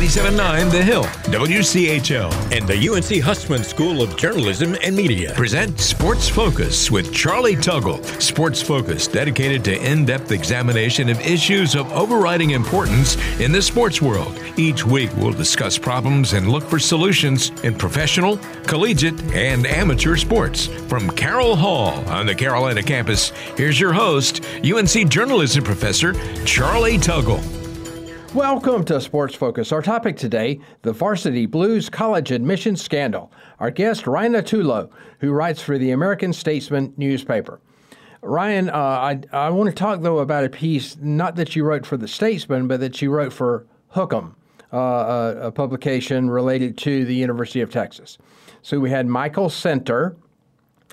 97.9 The Hill, WCHL, and the UNC Hussman School of Journalism and Media present Sports Focus with Charlie Tuggle. Sports Focus dedicated to in depth examination of issues of overriding importance in the sports world. Each week, we'll discuss problems and look for solutions in professional, collegiate, and amateur sports. From Carroll Hall on the Carolina campus, here's your host, UNC journalism professor Charlie Tuggle. Welcome to Sports Focus. Our topic today the Varsity Blues College admission scandal. Our guest, Ryan Autullo, who writes for the American Statesman newspaper. Ryan, uh, I, I want to talk, though, about a piece, not that you wrote for the Statesman, but that you wrote for Hook'em, uh, a, a publication related to the University of Texas. So we had Michael Center,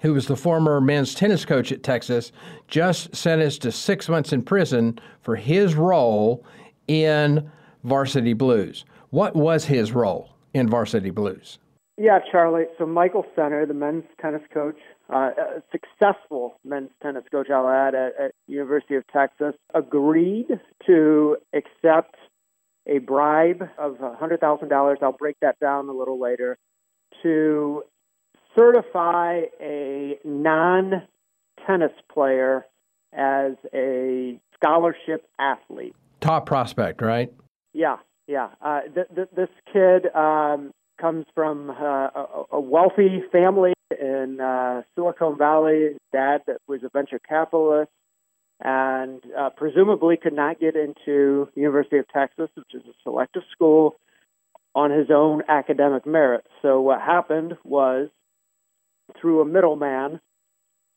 who was the former men's tennis coach at Texas, just sentenced to six months in prison for his role in Varsity Blues. What was his role in Varsity Blues? Yeah, Charlie. So Michael Center, the men's tennis coach, uh, a successful men's tennis coach, I'll add, at, at University of Texas, agreed to accept a bribe of $100,000. I'll break that down a little later to certify a non tennis player as a scholarship athlete top prospect, right? Yeah, yeah. Uh, th- th- this kid um, comes from uh, a, a wealthy family in uh, Silicon Valley. Dad that was a venture capitalist and uh, presumably could not get into University of Texas, which is a selective school, on his own academic merits. So what happened was, through a middleman,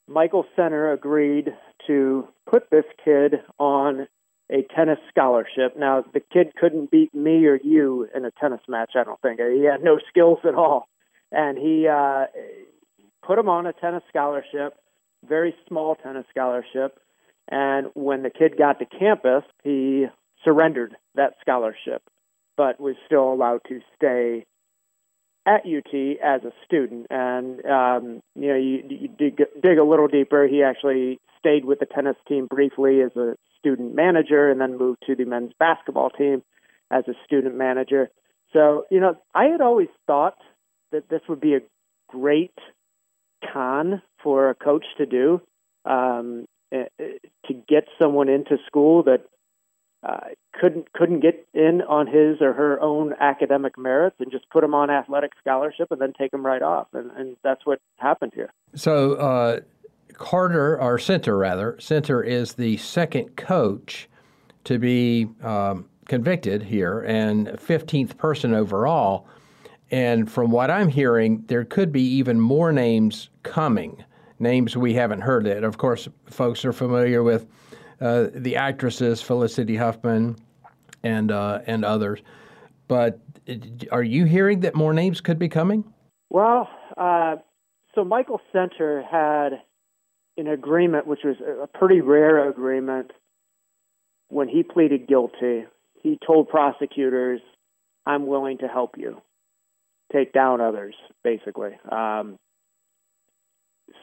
Michael Center agreed to put this kid on a tennis scholarship. Now, the kid couldn't beat me or you in a tennis match, I don't think. He had no skills at all. And he uh, put him on a tennis scholarship, very small tennis scholarship. And when the kid got to campus, he surrendered that scholarship, but was still allowed to stay at UT as a student. And um, you know, you, you dig, dig a little deeper. He actually stayed with the tennis team briefly as a student manager, and then moved to the men's basketball team as a student manager. So you know, I had always thought that this would be a great con for a coach to do um, eh, eh, to get someone into school that uh, couldn't couldn't get in on his or her own academic merits and just put them on athletic scholarship and then take them right off and, and that's what happened here so uh, carter or center rather center is the second coach to be um, convicted here and 15th person overall and from what i'm hearing there could be even more names coming names we haven't heard yet of course folks are familiar with uh, the actresses Felicity Huffman and uh, and others. But are you hearing that more names could be coming? Well, uh, so Michael Center had an agreement, which was a pretty rare agreement. When he pleaded guilty, he told prosecutors, "I'm willing to help you take down others." Basically, um,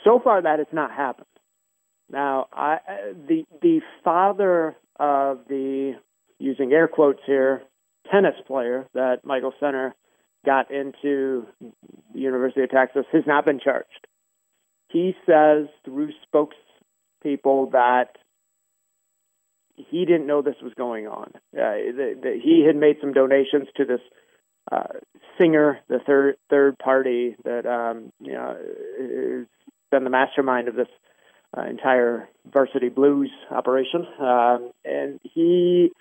so far that has not happened. Now, I, the the father of the using air quotes here tennis player that Michael Center got into the University of Texas has not been charged. He says through spokespeople that he didn't know this was going on. Uh, that he had made some donations to this uh, singer, the third third party that um, you know has been the mastermind of this uh, entire varsity blues operation. Um, and he,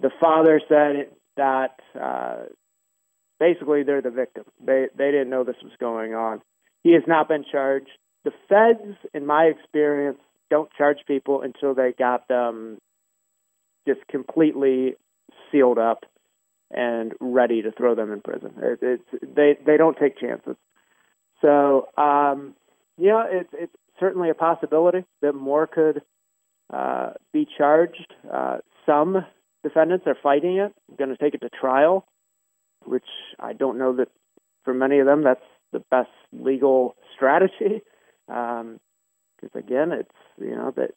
the father said that uh, basically they're the victim. They they didn't know this was going on. He has not been charged. The feds, in my experience, don't charge people until they got them just completely sealed up and ready to throw them in prison. It, it's they they don't take chances. So um, yeah, it's it's certainly a possibility that more could uh, be charged. Uh, some defendants are fighting it, going to take it to trial, which I don't know that for many of them that's the best legal strategy. Because um, again, it's you know that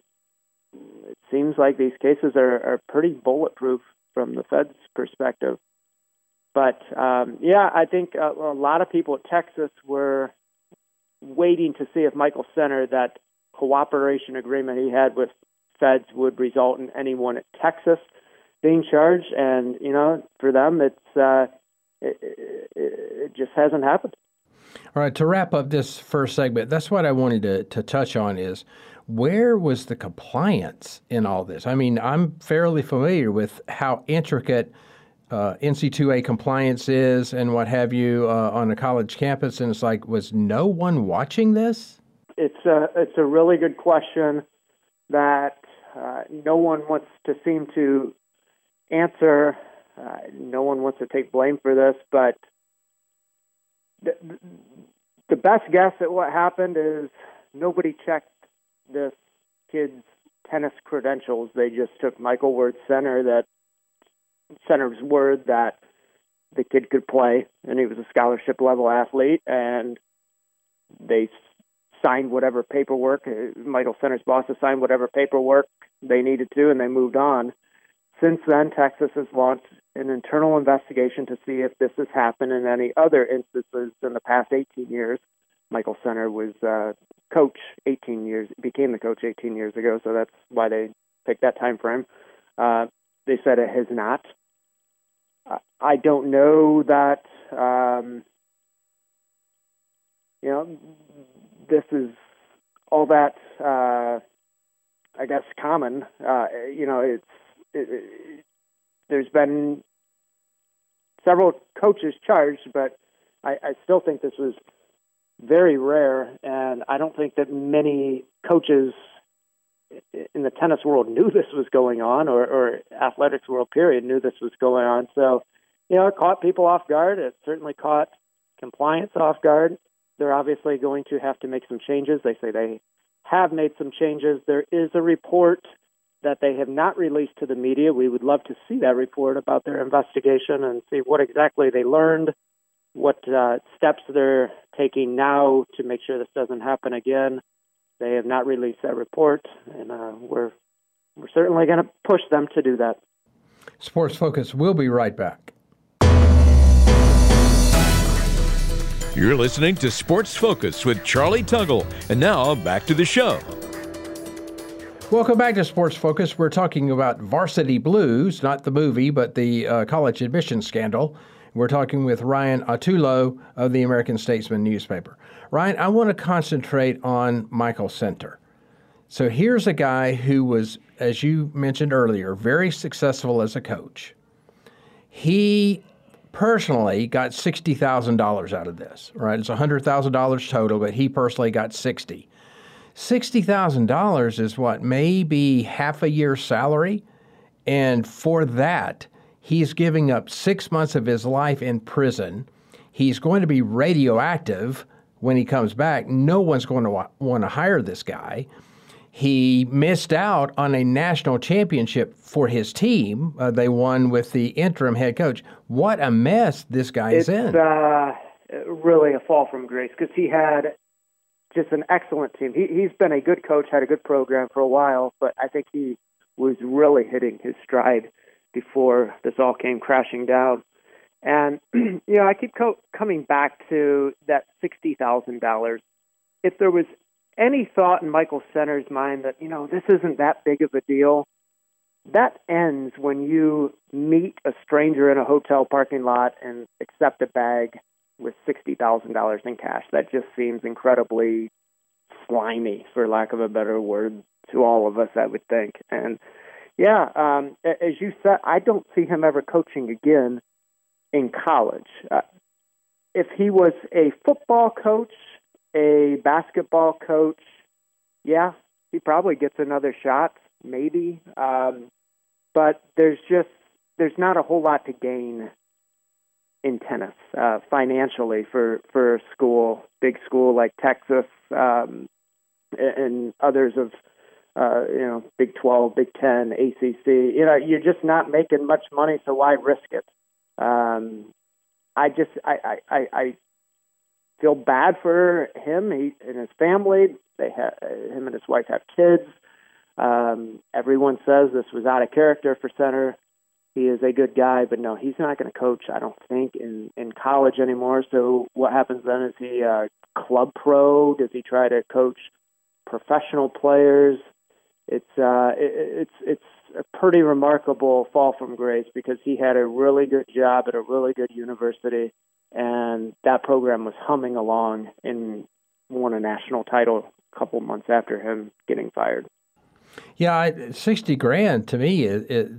it seems like these cases are, are pretty bulletproof from the Fed's perspective. But um, yeah, I think a, a lot of people at Texas were waiting to see if Michael Center, that cooperation agreement he had with feds, would result in anyone at Texas being charged. And you know, for them, it's uh, it, it, it just hasn't happened. All right, to wrap up this first segment, that's what I wanted to, to touch on is where was the compliance in all this? I mean, I'm fairly familiar with how intricate uh, NC2A compliance is and what have you uh, on a college campus, and it's like, was no one watching this? It's a it's a really good question that uh, no one wants to seem to answer. Uh, no one wants to take blame for this, but the best guess at what happened is nobody checked this kid's tennis credentials. They just took Michael Ward's center that center's word that the kid could play and he was a scholarship level athlete and they signed whatever paperwork uh, Michael Center's boss signed whatever paperwork they needed to and they moved on. Since then Texas has launched an internal investigation to see if this has happened in any other instances in the past 18 years. Michael Center was uh, coach 18 years, became the coach 18 years ago, so that's why they picked that time frame. Uh, they said it has not. I don't know that um, you know this is all that uh, I guess common. Uh, you know, it's it, there's been several coaches charged, but I, I still think this was very rare, and I don't think that many coaches in the tennis world knew this was going on, or, or athletics world period knew this was going on. So, you know, it caught people off guard. It certainly caught compliance off guard. They're obviously going to have to make some changes. They say they have made some changes. There is a report that they have not released to the media. We would love to see that report about their investigation and see what exactly they learned, what uh, steps they're taking now to make sure this doesn't happen again. They have not released that report, and uh, we're we're certainly going to push them to do that. Sports Focus will be right back. You're listening to Sports Focus with Charlie Tuggle, and now back to the show. Welcome back to Sports Focus. We're talking about Varsity Blues, not the movie, but the uh, college admission scandal. We're talking with Ryan Autullo of the American Statesman newspaper. Ryan, I want to concentrate on Michael Center. So here's a guy who was, as you mentioned earlier, very successful as a coach. He personally got $60,000 out of this, right? It's $100,000 total, but he personally got 60. $60,000 is what, maybe half a year's salary? And for that, he's giving up six months of his life in prison. He's going to be radioactive when he comes back. No one's going to wa- want to hire this guy. He missed out on a national championship for his team. Uh, they won with the interim head coach. What a mess this guy it's, is in. Uh, really a fall from grace because he had just an excellent team. He, he's been a good coach, had a good program for a while, but I think he was really hitting his stride before this all came crashing down. And you know, I keep co- coming back to that sixty thousand dollars. If there was any thought in Michael Center's mind that you know this isn't that big of a deal, that ends when you meet a stranger in a hotel parking lot and accept a bag with $60,000 in cash. That just seems incredibly slimy, for lack of a better word, to all of us, I would think. And yeah, um, as you said, I don't see him ever coaching again in college. Uh, if he was a football coach, a basketball coach, yeah, he probably gets another shot, maybe. Um, but there's just there's not a whole lot to gain in tennis uh, financially for for a school, big school like Texas, um, and others of uh, you know Big Twelve, Big Ten, ACC. You know, you're just not making much money, so why risk it? Um, I just I, I I feel bad for him he, and his family. They have him and his wife have kids. Um, everyone says this was out of character for center he is a good guy, but no, he's not going to coach. I don't think in in college anymore. So what happens then? Is he a club pro? Does he try to coach professional players? It's uh, it, it's it's a pretty remarkable fall from grace because he had a really good job at a really good university, and that program was humming along and won a national title a couple months after him getting fired. Yeah, sixty grand to me it, it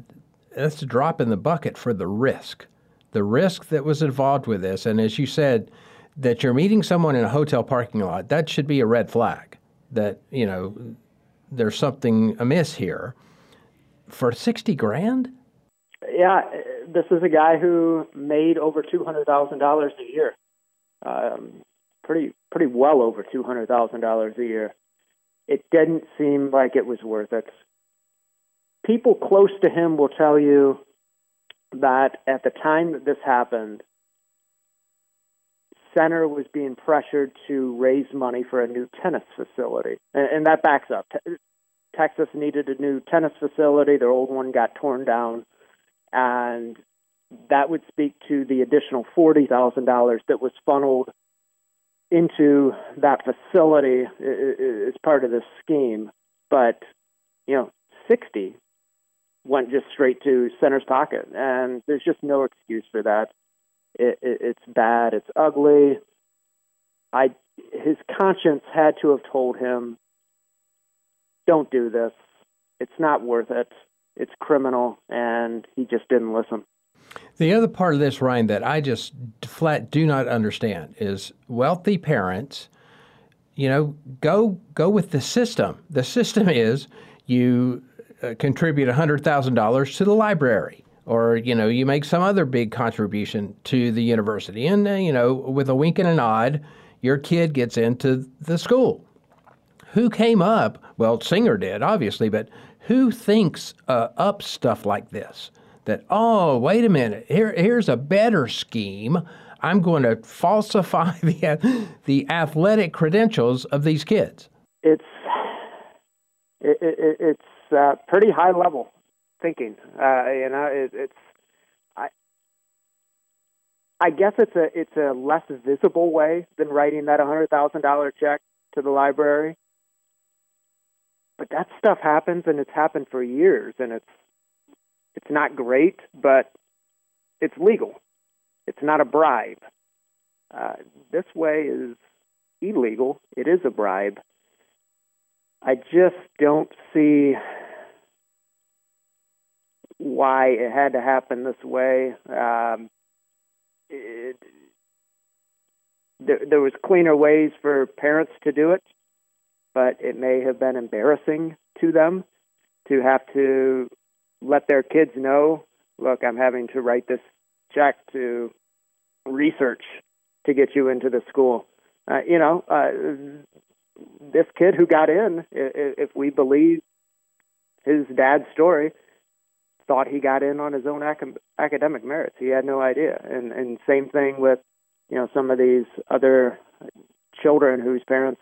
that's a drop in the bucket for the risk, the risk that was involved with this. And as you said, that you're meeting someone in a hotel parking lot, that should be a red flag. That you know there's something amiss here. For sixty grand. Yeah, this is a guy who made over two hundred thousand dollars a year. Um, pretty pretty well over two hundred thousand dollars a year. It didn't seem like it was worth it people close to him will tell you that at the time that this happened, Center was being pressured to raise money for a new tennis facility, and, and that backs up. Texas needed a new tennis facility; their old one got torn down, and that would speak to the additional forty thousand dollars that was funneled into that facility as part of this scheme. But you know, sixty went just straight to center's pocket, and there's just no excuse for that. It, it, it's bad. It's ugly. I his conscience had to have told him, "Don't do this. It's not worth it. It's criminal," and he just didn't listen. The other part of this, Ryan, that I just flat do not understand is wealthy parents. You know, go go with the system. The system is you uh, contribute $100,000 to the library. Or you know you make some other big contribution to the university. And uh, you know with a wink and a nod your kid gets into the school. Who came up? Well singer did obviously but who thinks uh, up stuff like this? That oh wait a minute here here's a better scheme. I'm going to falsify the the athletic credentials of these kids. It's it, it, it's uh, pretty high level thinking. Uh, you know, it, it's I I guess it's a it's a less visible way than writing that hundred thousand dollar check to the library. But that stuff happens, and it's happened for years, and it's it's not great, but it's legal. It's not a bribe. Uh, this way is illegal. It is a bribe. I just don't see why it had to happen this way. Um, it, there, there was cleaner ways for parents to do it, but it may have been embarrassing to them to have to let their kids know, look, I'm having to write this check to research to get you into the school. Uh, you know, uh, this kid who got in, if we believe his dad's story, thought he got in on his own ac- academic merits. He had no idea. And and same thing with you know some of these other children whose parents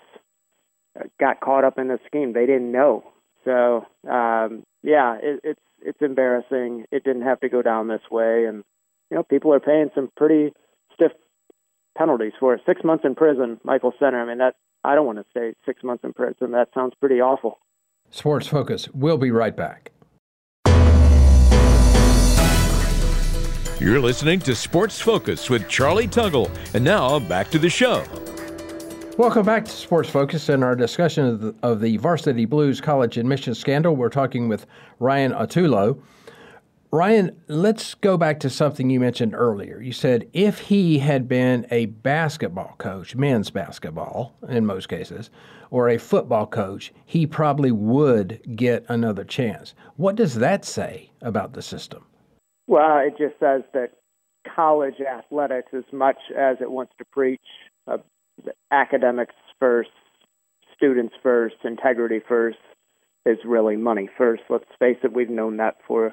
got caught up in the scheme. They didn't know. So um, yeah, it, it's it's embarrassing. It didn't have to go down this way, and you know people are paying some pretty penalties for it. Six months in prison, Michael Center. I mean that I don't want to say six months in prison. That sounds pretty awful. Sports Focus. We'll be right back. You're listening to Sports Focus with Charlie Tuggle. And now back to the show. Welcome back to Sports Focus and our discussion of the, of the Varsity Blues college admission scandal. We're talking with Ryan Autullo. Ryan, let's go back to something you mentioned earlier. You said if he had been a basketball coach, men's basketball in most cases, or a football coach, he probably would get another chance. What does that say about the system? Well, it just says that college athletics, as much as it wants to preach uh, academics first, students first, integrity first, is really money first. Let's face it, we've known that for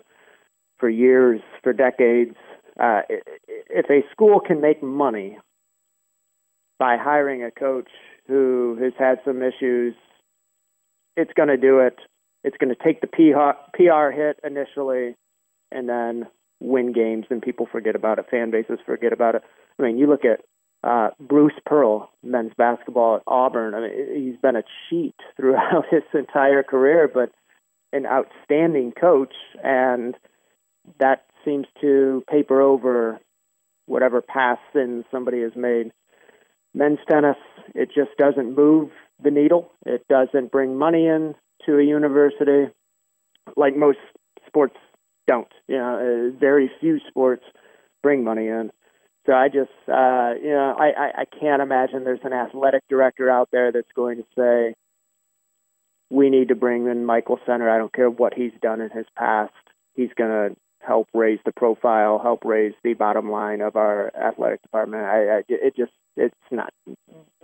for years, for decades. Uh, if a school can make money by hiring a coach who has had some issues, it's going to do it. It's going to take the PR, hit initially, and then win games and people forget about it. Fan bases forget about it. I mean, you look at uh, Bruce Pearl, men's basketball at Auburn. I mean, he's been a cheat throughout his entire career, but an outstanding coach, and that seems to paper over whatever past sins somebody has made. Men's tennis, it just doesn't move the needle. It doesn't bring money in to a university like most sports don't. You know, uh, very few sports bring money in. So I just, uh, you know, I, I, I can't imagine there's an athletic director out there that's going to say, we need to bring in Michael Center. I don't care what he's done in his past. He's going to help raise the profile, help raise the bottom line of our athletic department. I, I it just, it's not,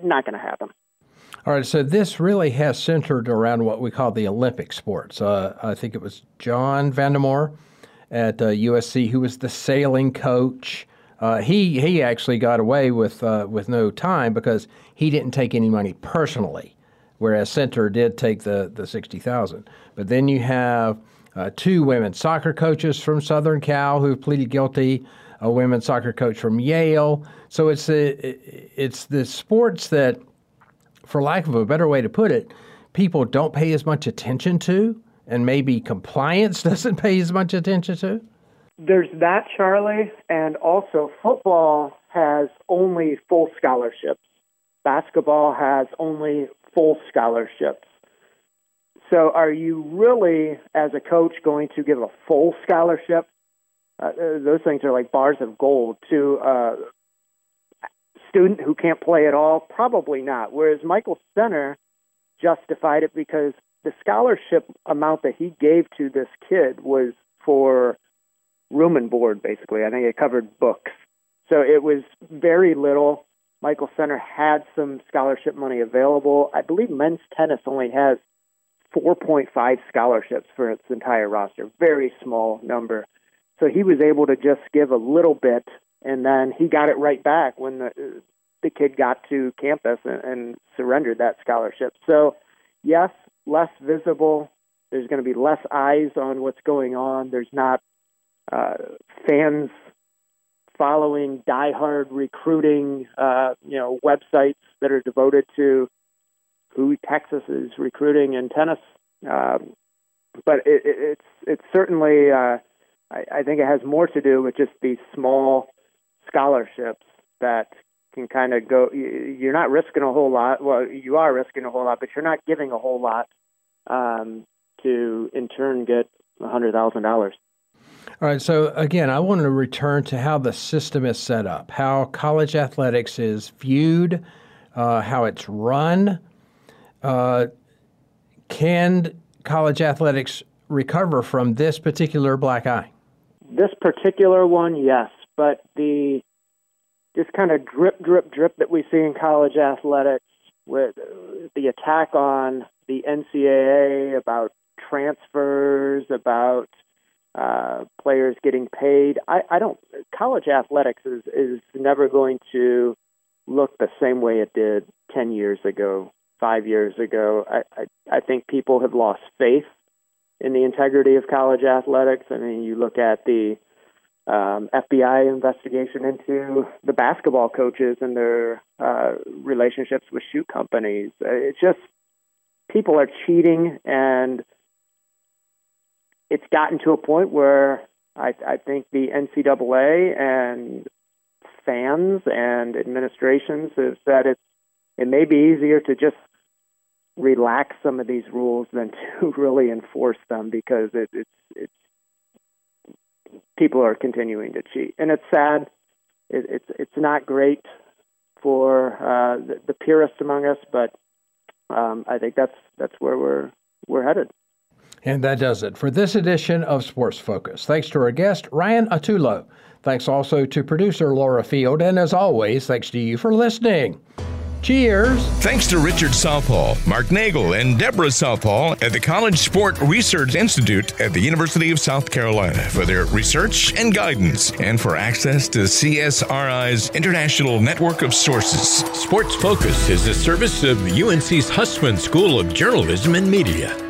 not going to happen. All right, so this really has centered around what we call the Olympic sports. Uh, I think it was John Vandemore at uh, USC who was the sailing coach. Uh, he he actually got away with uh, with no time because he didn't take any money personally, whereas Center did take the the sixty thousand. But then you have uh, two women soccer coaches from Southern Cal who pleaded guilty, a women's soccer coach from Yale. So it's a, it's the sports that, for lack of a better way to put it, people don't pay as much attention to, and maybe compliance doesn't pay as much attention to. There's that, Charlie, and also football has only full scholarships. Basketball has only full scholarships. So, are you really, as a coach, going to give a full scholarship? Uh, uh those things are like bars of gold to a student who can't play at all. Probably not. Whereas Michael Center justified it because the scholarship amount that he gave to this kid was for room and board, basically. I think it covered books. So it was very little. Michael Center had some scholarship money available. I believe men's tennis only has 4.5 scholarships for its entire roster, very small number. So he was able to just give a little bit, and then he got it right back when the the kid got to campus and, and surrendered that scholarship. So, yes, less visible. There's going to be less eyes on what's going on. There's not uh, fans following diehard recruiting, uh, you know, websites that are devoted to who Texas is recruiting in tennis. Um, but it, it, it's it's certainly uh, I, I think it has more to do with just these small scholarships that can kind of go. You're not risking a whole lot. Well, you are risking a whole lot, but you're not giving a whole lot um, to in turn get a hundred thousand dollars. All right. So again, I want to return to how the system is set up, how college athletics is viewed, uh, how it's run. Uh, can college athletics recover from this particular black eye? This particular one, yes, but the this kind of drip, drip, drip that we see in college athletics with the attack on the NCAA about transfers, about uh, players getting paid. I, I don't. College athletics is is never going to look the same way it did ten years ago, five years ago. I I, I think people have lost faith in the integrity of college athletics. I mean, you look at the um, FBI investigation into the basketball coaches and their uh, relationships with shoe companies. It's just people are cheating and it's gotten to a point where I, I think the NCAA and fans and administrations have said it's it may be easier to just relax some of these rules than to really enforce them because it, it's it's people are continuing to cheat and it's sad. It, it's it's not great for uh, the, the purists among us, but um, I think that's that's where we're we're headed. And that does it for this edition of Sports Focus. Thanks to our guest, Ryan Autullo. Thanks also to producer Laura Field. And as always, thanks to you for listening. Cheers. Thanks to Richard Southall, Mark Nagel, and Deborah Southall at the College Sport Research Institute at the University of South Carolina for their research and guidance and for access to CSRI's international network of sources. Sports Focus is a service of UNC's Hussman School of Journalism and Media.